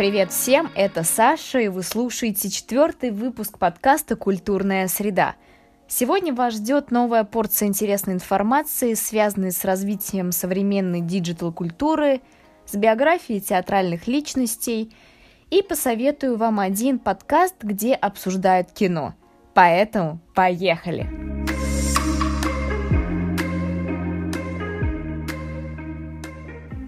Привет всем, это Саша, и вы слушаете четвертый выпуск подкаста «Культурная среда». Сегодня вас ждет новая порция интересной информации, связанной с развитием современной диджитал-культуры, с биографией театральных личностей, и посоветую вам один подкаст, где обсуждают кино. Поэтому поехали!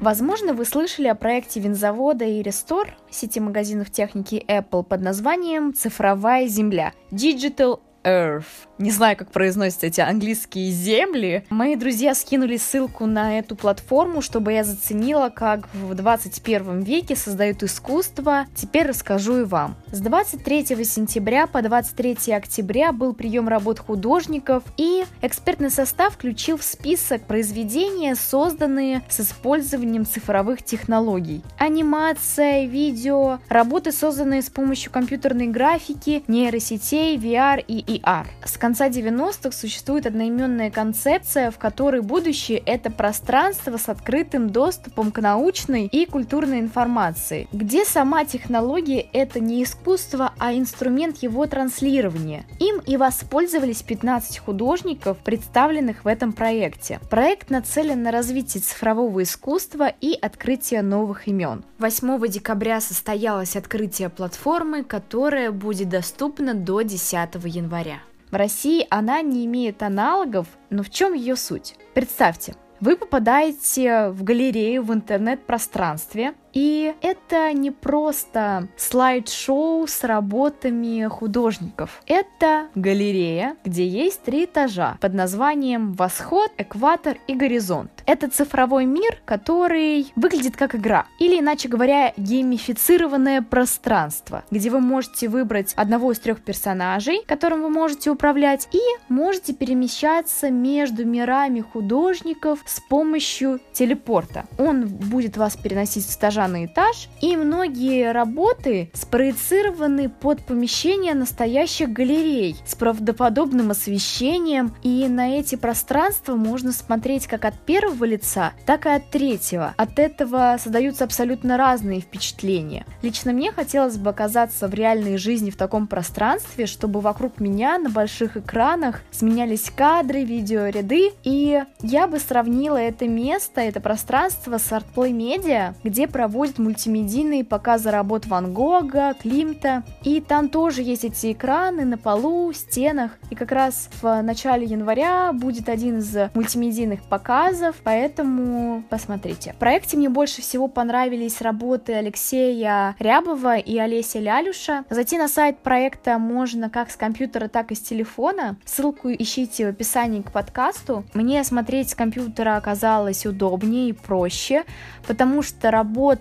Возможно, вы слышали о проекте винзавода и Restore, сети магазинов техники Apple под названием «Цифровая земля» – Digital Earth. Не знаю, как произносятся эти английские земли. Мои друзья скинули ссылку на эту платформу, чтобы я заценила, как в 21 веке создают искусство. Теперь расскажу и вам. С 23 сентября по 23 октября был прием работ художников, и экспертный состав включил в список произведения, созданные с использованием цифровых технологий. Анимация, видео, работы, созданные с помощью компьютерной графики, нейросетей, VR и ER. С конца 90-х существует одноименная концепция, в которой будущее — это пространство с открытым доступом к научной и культурной информации, где сама технология — это не искусство, а инструмент его транслирования. Им и воспользовались 15 художников, представленных в этом проекте. Проект нацелен на развитие цифрового искусства и открытие новых имен. 8 декабря состоялось открытие платформы, которая будет доступна до 10 января января. В России она не имеет аналогов, но в чем ее суть? Представьте, вы попадаете в галерею в интернет-пространстве, и это не просто слайд-шоу с работами художников. Это галерея, где есть три этажа под названием «Восход», «Экватор» и «Горизонт». Это цифровой мир, который выглядит как игра. Или, иначе говоря, геймифицированное пространство, где вы можете выбрать одного из трех персонажей, которым вы можете управлять, и можете перемещаться между мирами художников с помощью телепорта. Он будет вас переносить с этажа на этаж, и многие работы спроецированы под помещение настоящих галерей с правдоподобным освещением, и на эти пространства можно смотреть как от первого лица, так и от третьего. От этого создаются абсолютно разные впечатления. Лично мне хотелось бы оказаться в реальной жизни в таком пространстве, чтобы вокруг меня на больших экранах сменялись кадры, видеоряды, и я бы сравнила это место, это пространство с ArtPlay Media, где проводят мультимедийные показы работ Ван Гога, Климта, и там тоже есть эти экраны на полу, стенах, и как раз в начале января будет один из мультимедийных показов, поэтому посмотрите. В проекте мне больше всего понравились работы Алексея Рябова и Олеся Лялюша. Зайти на сайт проекта можно как с компьютера, так и с телефона. Ссылку ищите в описании к подкасту. Мне смотреть с компьютера оказалось удобнее и проще, потому что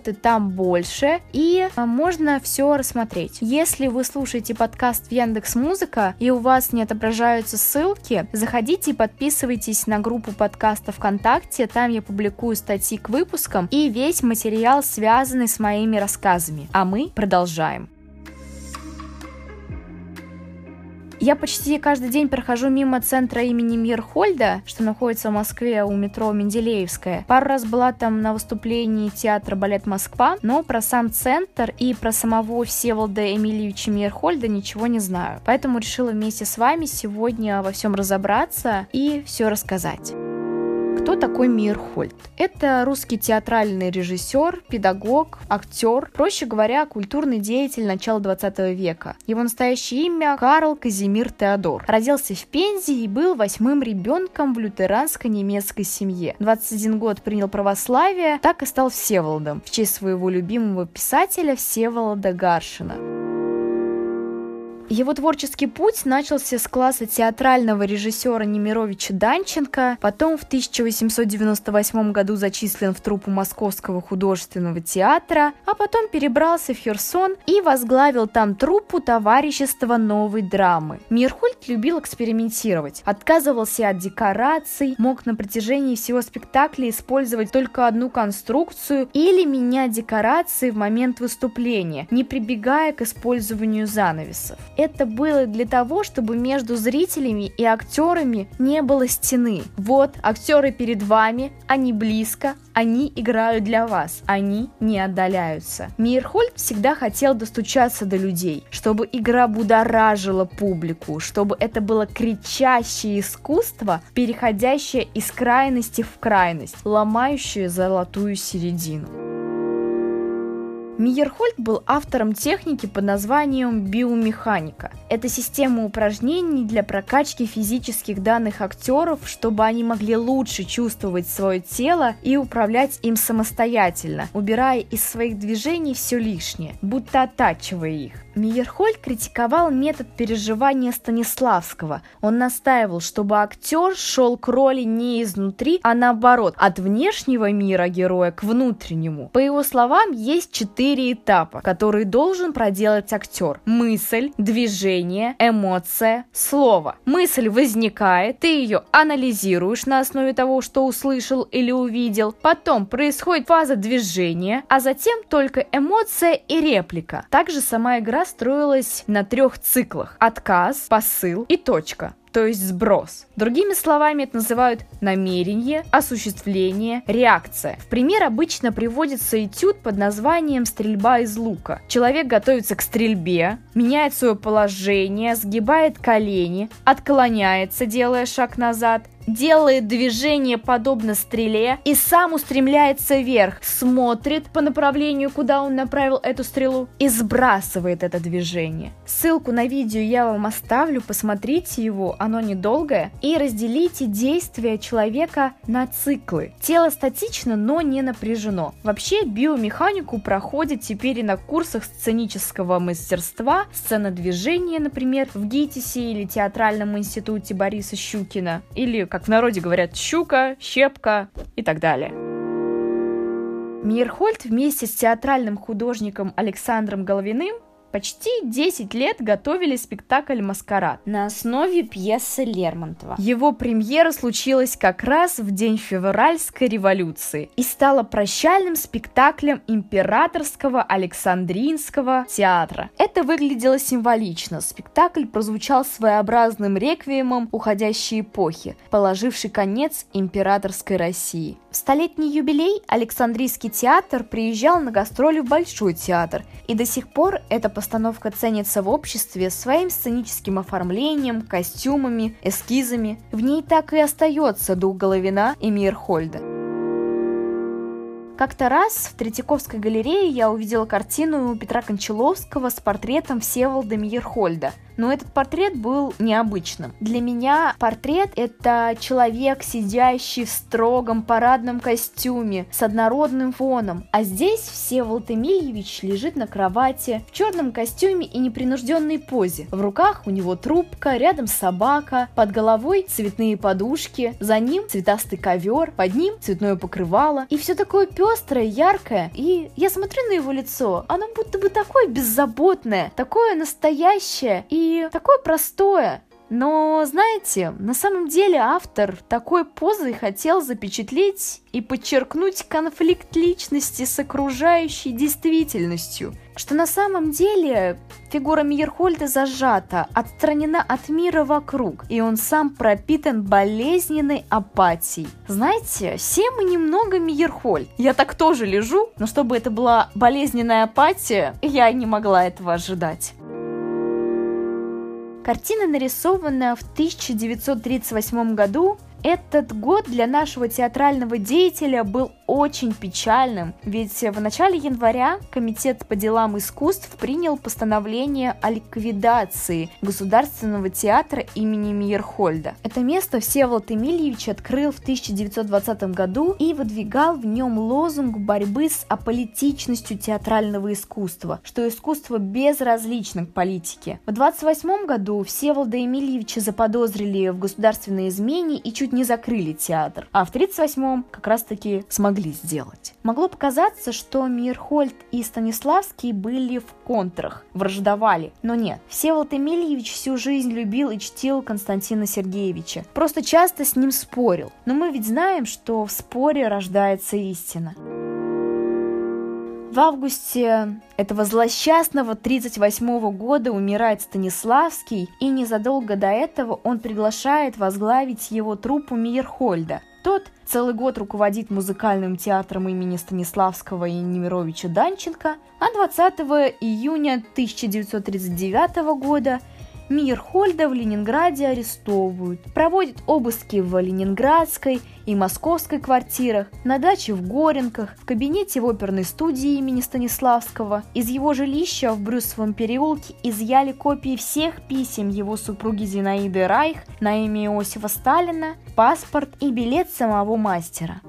работы там больше, и э, можно все рассмотреть. Если вы слушаете подкаст в Яндекс Музыка и у вас не отображаются ссылки, заходите и подписывайтесь на группу подкаста ВКонтакте, там я публикую статьи к выпускам и весь материал, связанный с моими рассказами. А мы продолжаем. Я почти каждый день прохожу мимо центра имени Мирхольда, что находится в Москве у метро Менделеевская. Пару раз была там на выступлении театра «Балет Москва», но про сам центр и про самого Всеволода Эмильевича Мирхольда ничего не знаю. Поэтому решила вместе с вами сегодня во всем разобраться и все рассказать. Кто такой Мирхольд? Это русский театральный режиссер, педагог, актер, проще говоря, культурный деятель начала 20 века. Его настоящее имя Карл Казимир Теодор. Родился в Пензе и был восьмым ребенком в лютеранско-немецкой семье. 21 год принял православие, так и стал Всеволодом в честь своего любимого писателя Всеволода Гаршина. Его творческий путь начался с класса театрального режиссера Немировича Данченко, потом в 1898 году зачислен в труппу Московского художественного театра, а потом перебрался в Херсон и возглавил там труппу товарищества новой драмы. Мирхольд любил экспериментировать, отказывался от декораций, мог на протяжении всего спектакля использовать только одну конструкцию или менять декорации в момент выступления, не прибегая к использованию занавесов. Это было для того, чтобы между зрителями и актерами не было стены. Вот, актеры перед вами, они близко, они играют для вас, они не отдаляются. Мейерхольд всегда хотел достучаться до людей, чтобы игра будоражила публику, чтобы это было кричащее искусство, переходящее из крайности в крайность, ломающее золотую середину. Миерхольд был автором техники под названием биомеханика. Это система упражнений для прокачки физических данных актеров, чтобы они могли лучше чувствовать свое тело и управлять им самостоятельно, убирая из своих движений все лишнее, будто оттачивая их. Мейерхольд критиковал метод переживания Станиславского. Он настаивал, чтобы актер шел к роли не изнутри, а наоборот, от внешнего мира героя к внутреннему. По его словам, есть четыре этапа, которые должен проделать актер. Мысль, движение, эмоция, слово. Мысль возникает, ты ее анализируешь на основе того, что услышал или увидел. Потом происходит фаза движения, а затем только эмоция и реплика. Также сама игра строилась на трех циклах. Отказ, посыл и точка то есть сброс. Другими словами, это называют намерение, осуществление, реакция. В пример обычно приводится этюд под названием «стрельба из лука». Человек готовится к стрельбе, меняет свое положение, сгибает колени, отклоняется, делая шаг назад, делает движение подобно стреле и сам устремляется вверх, смотрит по направлению, куда он направил эту стрелу и сбрасывает это движение. Ссылку на видео я вам оставлю, посмотрите его, оно недолгое, и разделите действия человека на циклы. Тело статично, но не напряжено. Вообще биомеханику проходит теперь и на курсах сценического мастерства, сцена движения, например, в ГИТИСе или театральном институте Бориса Щукина, или как в народе говорят, щука, щепка и так далее. Мирхольд вместе с театральным художником Александром Головиным Почти 10 лет готовили спектакль «Маскарад» на основе пьесы Лермонтова. Его премьера случилась как раз в день февральской революции и стала прощальным спектаклем императорского Александринского театра. Это выглядело символично. Спектакль прозвучал своеобразным реквиемом уходящей эпохи, положивший конец императорской России. В столетний юбилей Александрийский театр приезжал на гастроли в Большой театр, и до сих пор это постановка ценится в обществе своим сценическим оформлением, костюмами, эскизами. В ней так и остается дух Головина и Мирхольда. Как-то раз в Третьяковской галерее я увидела картину Петра Кончаловского с портретом Всеволода Мирхольда – но этот портрет был необычным. Для меня портрет — это человек, сидящий в строгом парадном костюме с однородным фоном, а здесь Всеволод Эмильевич лежит на кровати в черном костюме и непринужденной позе. В руках у него трубка, рядом собака, под головой цветные подушки, за ним цветастый ковер, под ним цветное покрывало, и все такое пестрое, яркое. И я смотрю на его лицо, оно будто бы такое беззаботное, такое настоящее, и такое простое. Но, знаете, на самом деле автор такой позой хотел запечатлеть и подчеркнуть конфликт личности с окружающей действительностью, что на самом деле фигура Мейерхольда зажата, отстранена от мира вокруг, и он сам пропитан болезненной апатией. Знаете, все мы немного Мейерхольд. Я так тоже лежу, но чтобы это была болезненная апатия, я не могла этого ожидать. Картина нарисована в 1938 году этот год для нашего театрального деятеля был очень печальным, ведь в начале января Комитет по делам искусств принял постановление о ликвидации Государственного театра имени Мейерхольда. Это место Всеволод Эмильевич открыл в 1920 году и выдвигал в нем лозунг борьбы с аполитичностью театрального искусства, что искусство безразлично к политике. В 1928 году Всеволода Эмильевича заподозрили в государственной измене и чуть не закрыли театр, а в 1938-м как раз-таки смогли сделать. Могло показаться, что Мирхольд и Станиславский были в контрах, враждовали, но нет. Всеволод Эмильевич всю жизнь любил и чтил Константина Сергеевича, просто часто с ним спорил. Но мы ведь знаем, что в споре рождается истина. В августе этого злосчастного 38 года умирает Станиславский, и незадолго до этого он приглашает возглавить его труппу Мейерхольда. Тот целый год руководит музыкальным театром имени Станиславского и Немировича Данченко, а 20 июня 1939 года Мирхольда в Ленинграде арестовывают, проводят обыски в Ленинградской и Московской квартирах, на даче в Горенках, в кабинете в оперной студии имени Станиславского. Из его жилища в Брюсовом переулке изъяли копии всех писем его супруги Зинаиды Райх на имя Иосифа Сталина, паспорт и билет самого мастера.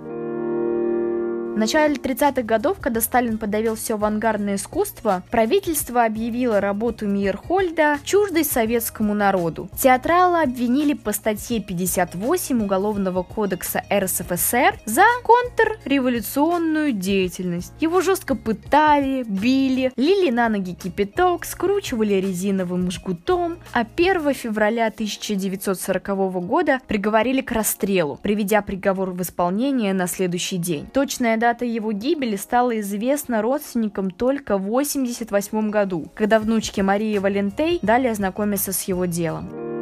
В начале 30-х годов, когда Сталин подавил все авангардное искусство, правительство объявило работу Мейерхольда чуждой советскому народу. Театрала обвинили по статье 58 Уголовного кодекса РСФСР за контрреволюционную деятельность. Его жестко пытали, били, лили на ноги кипяток, скручивали резиновым жгутом, а 1 февраля 1940 года приговорили к расстрелу, приведя приговор в исполнение на следующий день. Точная дата его гибели стала известна родственникам только в 1988 году, когда внучке Марии Валентей дали ознакомиться с его делом.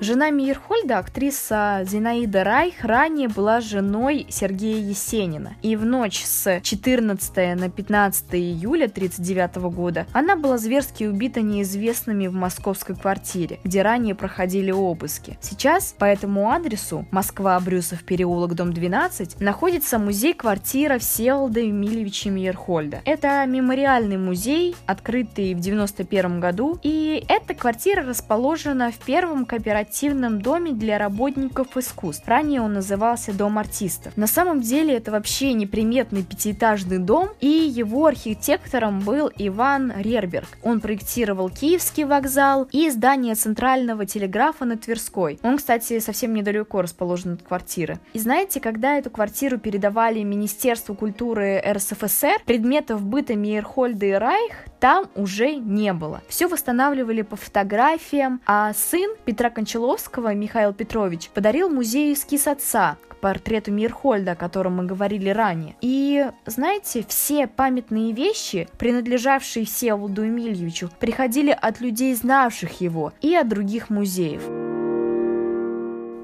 Жена Мейерхольда, актриса Зинаида Райх, ранее была женой Сергея Есенина. И в ночь с 14 на 15 июля 1939 года она была зверски убита неизвестными в московской квартире, где ранее проходили обыски. Сейчас по этому адресу Москва, Брюсов, переулок, дом 12, находится музей-квартира Всеволода Емельевича Мейерхольда. Это мемориальный музей, открытый в 91 году, и эта квартира расположена в первом кооперативе кооперативном доме для работников искусств. Ранее он назывался Дом артистов. На самом деле это вообще неприметный пятиэтажный дом, и его архитектором был Иван Рерберг. Он проектировал Киевский вокзал и здание Центрального телеграфа на Тверской. Он, кстати, совсем недалеко расположен от квартиры. И знаете, когда эту квартиру передавали Министерству культуры РСФСР, предметов быта Мейерхольда и Райх там уже не было. Все восстанавливали по фотографиям, а сын Петра Кончаловского, Михаил Петрович, подарил музею эскиз отца, к портрету Мирхольда, о котором мы говорили ранее. И, знаете, все памятные вещи, принадлежавшие Всеволоду Эмильевичу, приходили от людей, знавших его, и от других музеев.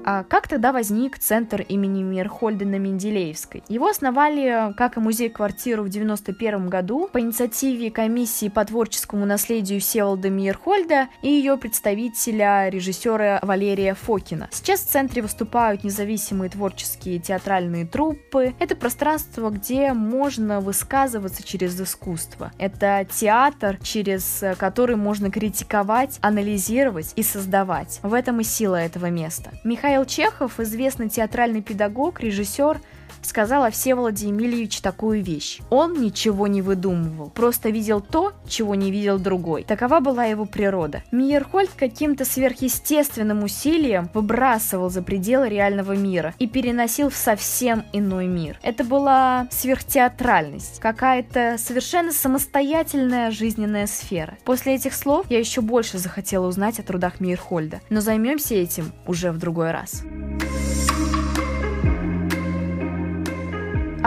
А как тогда возник центр имени Мирхольда на Менделеевской? Его основали, как и музей-квартиру в 91 году, по инициативе комиссии по творческому наследию Всеволода Мирхольда и ее представителя, режиссера Валерия Фокина. Сейчас в центре выступают независимые творческие театральные труппы. Это пространство, где можно высказываться через искусство. Это театр, через который можно критиковать, анализировать и создавать. В этом и сила этого места. Михаил Михаил Чехов, известный театральный педагог, режиссер, сказал о Всеволоде Емельевиче такую вещь. Он ничего не выдумывал, просто видел то, чего не видел другой. Такова была его природа. Мейерхольд каким-то сверхъестественным усилием выбрасывал за пределы реального мира и переносил в совсем иной мир. Это была сверхтеатральность, какая-то совершенно самостоятельная жизненная сфера. После этих слов я еще больше захотела узнать о трудах Мейерхольда, но займемся этим уже в другой раз раз.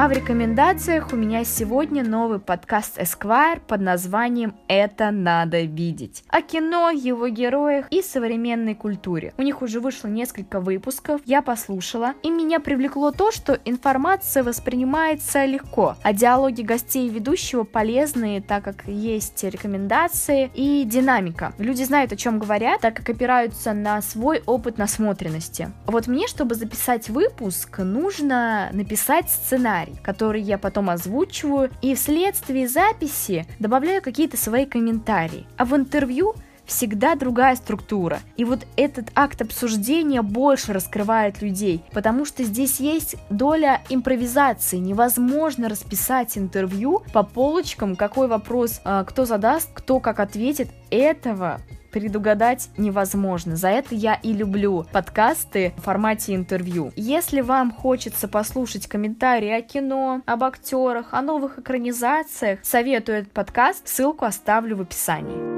А в рекомендациях у меня сегодня новый подкаст Esquire под названием «Это надо видеть». О кино, его героях и современной культуре. У них уже вышло несколько выпусков, я послушала, и меня привлекло то, что информация воспринимается легко, а диалоги гостей и ведущего полезные, так как есть рекомендации и динамика. Люди знают, о чем говорят, так как опираются на свой опыт насмотренности. Вот мне, чтобы записать выпуск, нужно написать сценарий сценарий, который я потом озвучиваю, и вследствие записи добавляю какие-то свои комментарии. А в интервью всегда другая структура. И вот этот акт обсуждения больше раскрывает людей, потому что здесь есть доля импровизации. Невозможно расписать интервью по полочкам, какой вопрос а, кто задаст, кто как ответит. Этого предугадать невозможно. За это я и люблю подкасты в формате интервью. Если вам хочется послушать комментарии о кино, об актерах, о новых экранизациях, советую этот подкаст, ссылку оставлю в описании.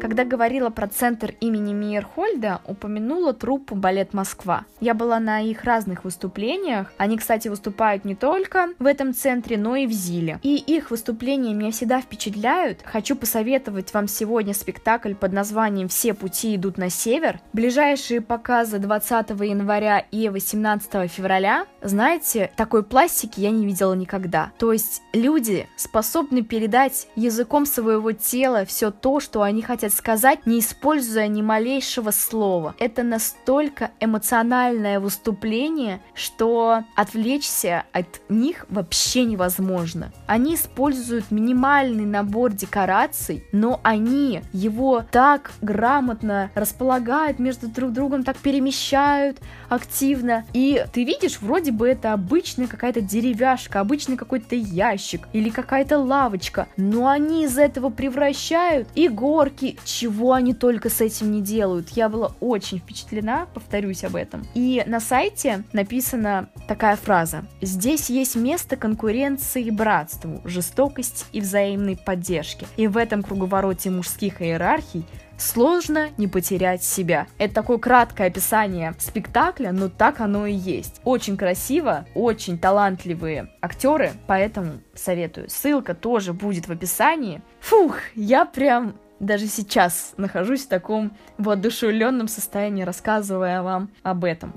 Когда говорила про центр имени Мейерхольда, упомянула труппу «Балет Москва». Я была на их разных выступлениях. Они, кстати, выступают не только в этом центре, но и в Зиле. И их выступления меня всегда впечатляют. Хочу посоветовать вам сегодня спектакль под названием «Все пути идут на север». Ближайшие показы 20 января и 18 февраля. Знаете, такой пластики я не видела никогда. То есть люди способны передать языком своего тела все то, что они хотят сказать, не используя ни малейшего слова. Это настолько эмоциональное выступление, что отвлечься от них вообще невозможно. Они используют минимальный набор декораций, но они его так грамотно располагают между друг другом, так перемещают активно. И ты видишь, вроде бы это обычная какая-то деревяшка, обычный какой-то ящик или какая-то лавочка, но они из этого превращают и горки, чего они только с этим не делают. Я была очень впечатлена, повторюсь об этом. И на сайте написана такая фраза. Здесь есть место конкуренции и братству, жестокости и взаимной поддержки. И в этом круговороте мужских иерархий Сложно не потерять себя. Это такое краткое описание спектакля, но так оно и есть. Очень красиво, очень талантливые актеры, поэтому советую. Ссылка тоже будет в описании. Фух, я прям даже сейчас нахожусь в таком воодушевленном состоянии, рассказывая вам об этом.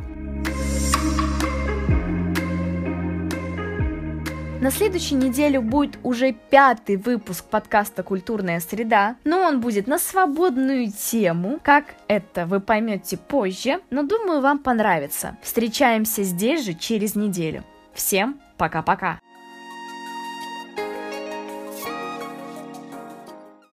На следующей неделе будет уже пятый выпуск подкаста «Культурная среда», но он будет на свободную тему. Как это вы поймете позже, но думаю, вам понравится. Встречаемся здесь же через неделю. Всем пока-пока!